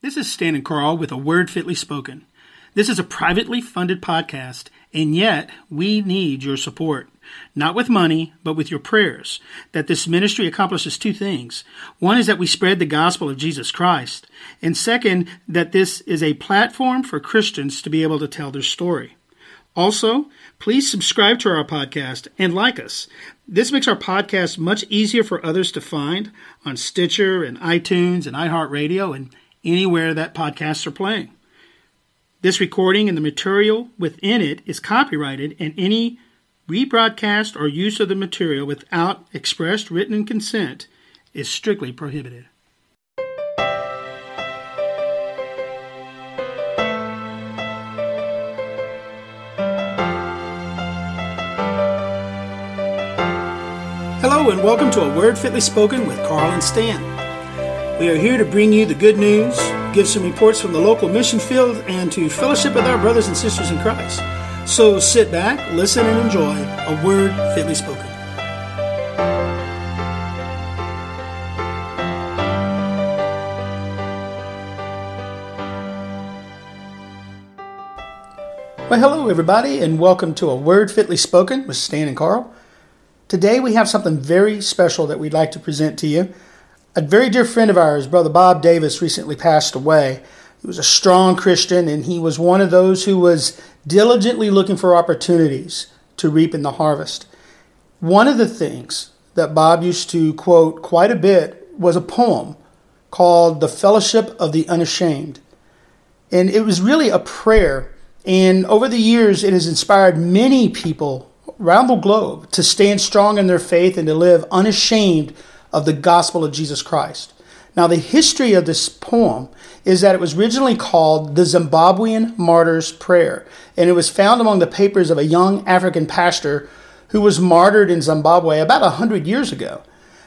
This is Stan and Carl with a word fitly spoken. This is a privately funded podcast, and yet we need your support. Not with money, but with your prayers. That this ministry accomplishes two things. One is that we spread the gospel of Jesus Christ, and second, that this is a platform for Christians to be able to tell their story. Also, please subscribe to our podcast and like us. This makes our podcast much easier for others to find on Stitcher and iTunes and iHeartRadio and anywhere that podcasts are playing. This recording and the material within it is copyrighted, and any rebroadcast or use of the material without expressed written consent is strictly prohibited. Hello, and welcome to A Word Fitly Spoken with Carl and Stan. We are here to bring you the good news, give some reports from the local mission field, and to fellowship with our brothers and sisters in Christ. So sit back, listen, and enjoy a word fitly spoken. Well, hello, everybody, and welcome to A Word Fitly Spoken with Stan and Carl. Today we have something very special that we'd like to present to you. A very dear friend of ours, Brother Bob Davis, recently passed away. He was a strong Christian, and he was one of those who was diligently looking for opportunities to reap in the harvest. One of the things that Bob used to quote quite a bit was a poem called The Fellowship of the Unashamed. And it was really a prayer. And over the years, it has inspired many people around the globe to stand strong in their faith and to live unashamed of the gospel of Jesus Christ. Now, the history of this poem is that it was originally called the Zimbabwean Martyr's Prayer, and it was found among the papers of a young African pastor who was martyred in Zimbabwe about 100 years ago.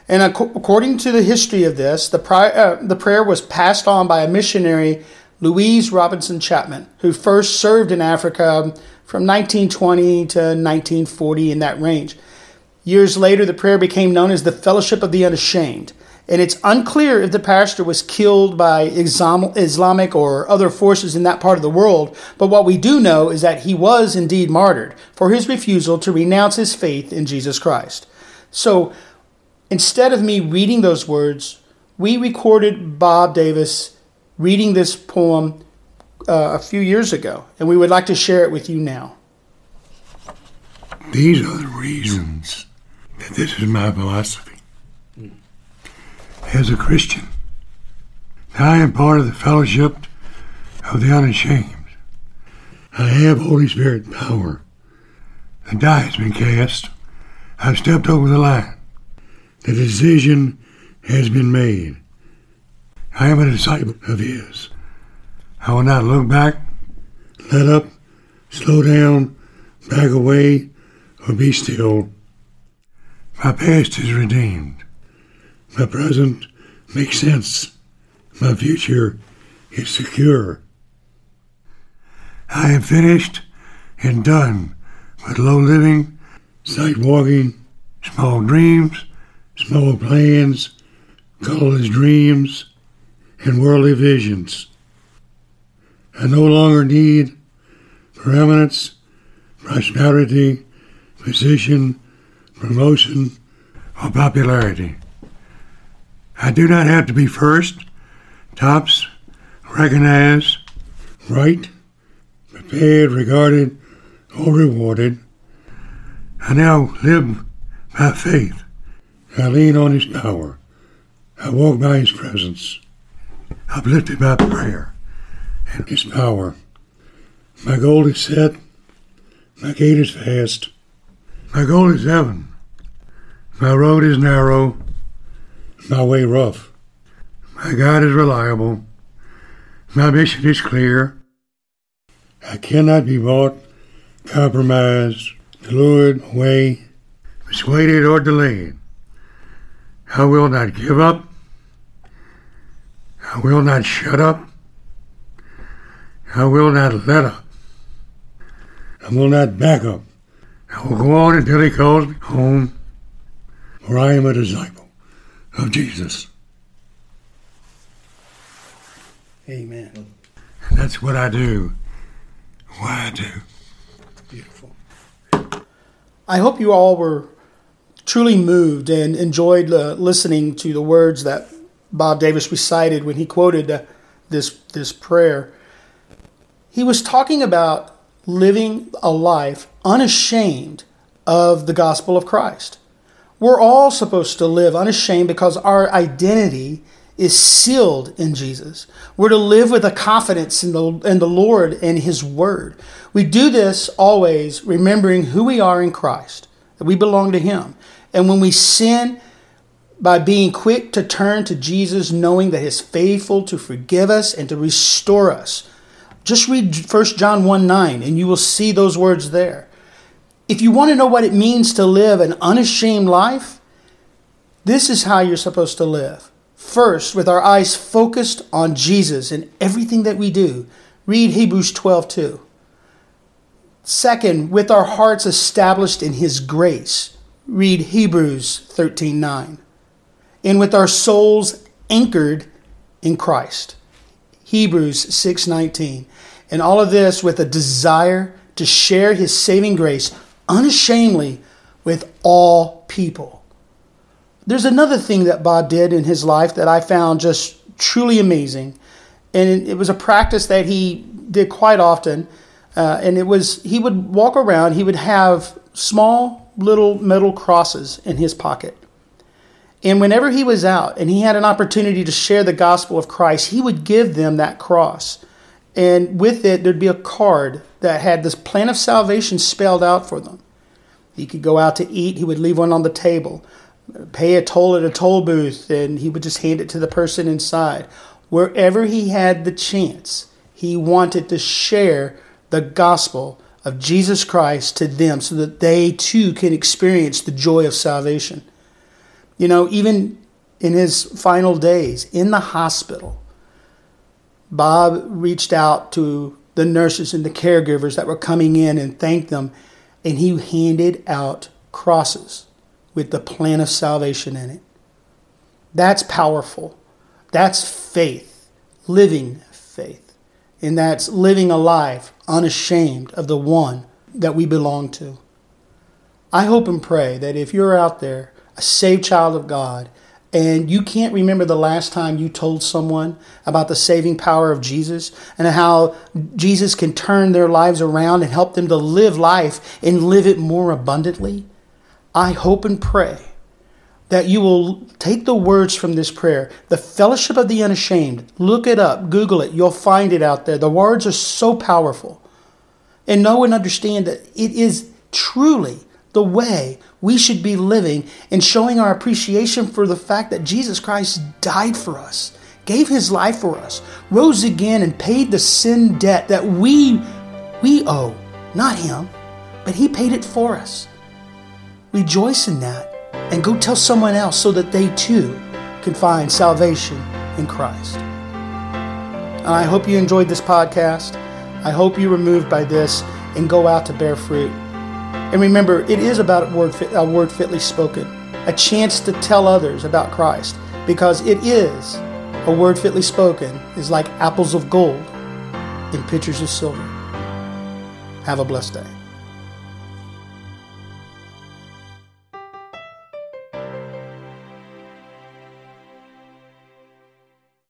And according to the history of this, the, uh, the prayer was passed on by a missionary, Louise Robinson Chapman, who first served in Africa from 1920 to 1940 in that range. Years later, the prayer became known as the Fellowship of the Unashamed. And it's unclear if the pastor was killed by Islamic or other forces in that part of the world, but what we do know is that he was indeed martyred for his refusal to renounce his faith in Jesus Christ. So instead of me reading those words, we recorded Bob Davis reading this poem uh, a few years ago, and we would like to share it with you now. These are the reasons this is my philosophy. As a Christian, I am part of the fellowship of the unashamed. I have Holy Spirit power. The die has been cast. I've stepped over the line. The decision has been made. I am a disciple of His. I will not look back, let up, slow down, back away, or be still. My past is redeemed. My present makes sense. My future is secure. I am finished and done with low living, sight walking, small dreams, small plans, colorless dreams, and worldly visions. I no longer need preeminence, prosperity, position, promotion, or popularity. I do not have to be first, tops, recognized, right, prepared, regarded, or rewarded. I now live by faith. I lean on His power. I walk by His presence, uplifted by prayer and His power. My goal is set. My gait is fast. My goal is heaven. My road is narrow, my way rough. My God is reliable. My mission is clear. I cannot be bought, compromised, lured away, persuaded, or delayed. I will not give up. I will not shut up. I will not let up. I will not back up. I will go on until he calls me home for I am a disciple of Jesus. Amen. That's what I do. Why I do. Beautiful. I hope you all were truly moved and enjoyed uh, listening to the words that Bob Davis recited when he quoted uh, this this prayer. He was talking about living a life unashamed of the gospel of Christ. We're all supposed to live unashamed because our identity is sealed in Jesus. We're to live with a confidence in the, in the Lord and His Word. We do this always remembering who we are in Christ, that we belong to Him. And when we sin, by being quick to turn to Jesus, knowing that He's faithful to forgive us and to restore us. Just read 1 John 1 9, and you will see those words there. If you want to know what it means to live an unashamed life, this is how you're supposed to live. First, with our eyes focused on Jesus in everything that we do, read Hebrews 12 2. Second, with our hearts established in His grace, read Hebrews 13 9 and with our souls anchored in Christ. Hebrews 6:19. And all of this with a desire to share his saving grace unashamedly with all people. There's another thing that Bob did in his life that I found just truly amazing. And it was a practice that he did quite often. Uh, and it was, he would walk around, he would have small little metal crosses in his pocket. And whenever he was out and he had an opportunity to share the gospel of Christ, he would give them that cross. And with it, there'd be a card that had this plan of salvation spelled out for them. He could go out to eat, he would leave one on the table, pay a toll at a toll booth, and he would just hand it to the person inside. Wherever he had the chance, he wanted to share the gospel of Jesus Christ to them so that they too can experience the joy of salvation. You know, even in his final days in the hospital, Bob reached out to the nurses and the caregivers that were coming in and thanked them, and he handed out crosses with the plan of salvation in it. That's powerful. That's faith, living faith. And that's living a life unashamed of the one that we belong to. I hope and pray that if you're out there a saved child of God, and you can't remember the last time you told someone about the saving power of Jesus and how Jesus can turn their lives around and help them to live life and live it more abundantly, I hope and pray that you will take the words from this prayer, the fellowship of the unashamed, look it up, Google it, you'll find it out there. The words are so powerful. And know and understand that it is truly the way we should be living and showing our appreciation for the fact that Jesus Christ died for us, gave his life for us, rose again and paid the sin debt that we we owe, not him, but he paid it for us. Rejoice in that and go tell someone else so that they too can find salvation in Christ. And I hope you enjoyed this podcast. I hope you were moved by this and go out to bear fruit. And remember, it is about a word, a word fitly spoken, a chance to tell others about Christ, because it is a word fitly spoken is like apples of gold in pitchers of silver. Have a blessed day.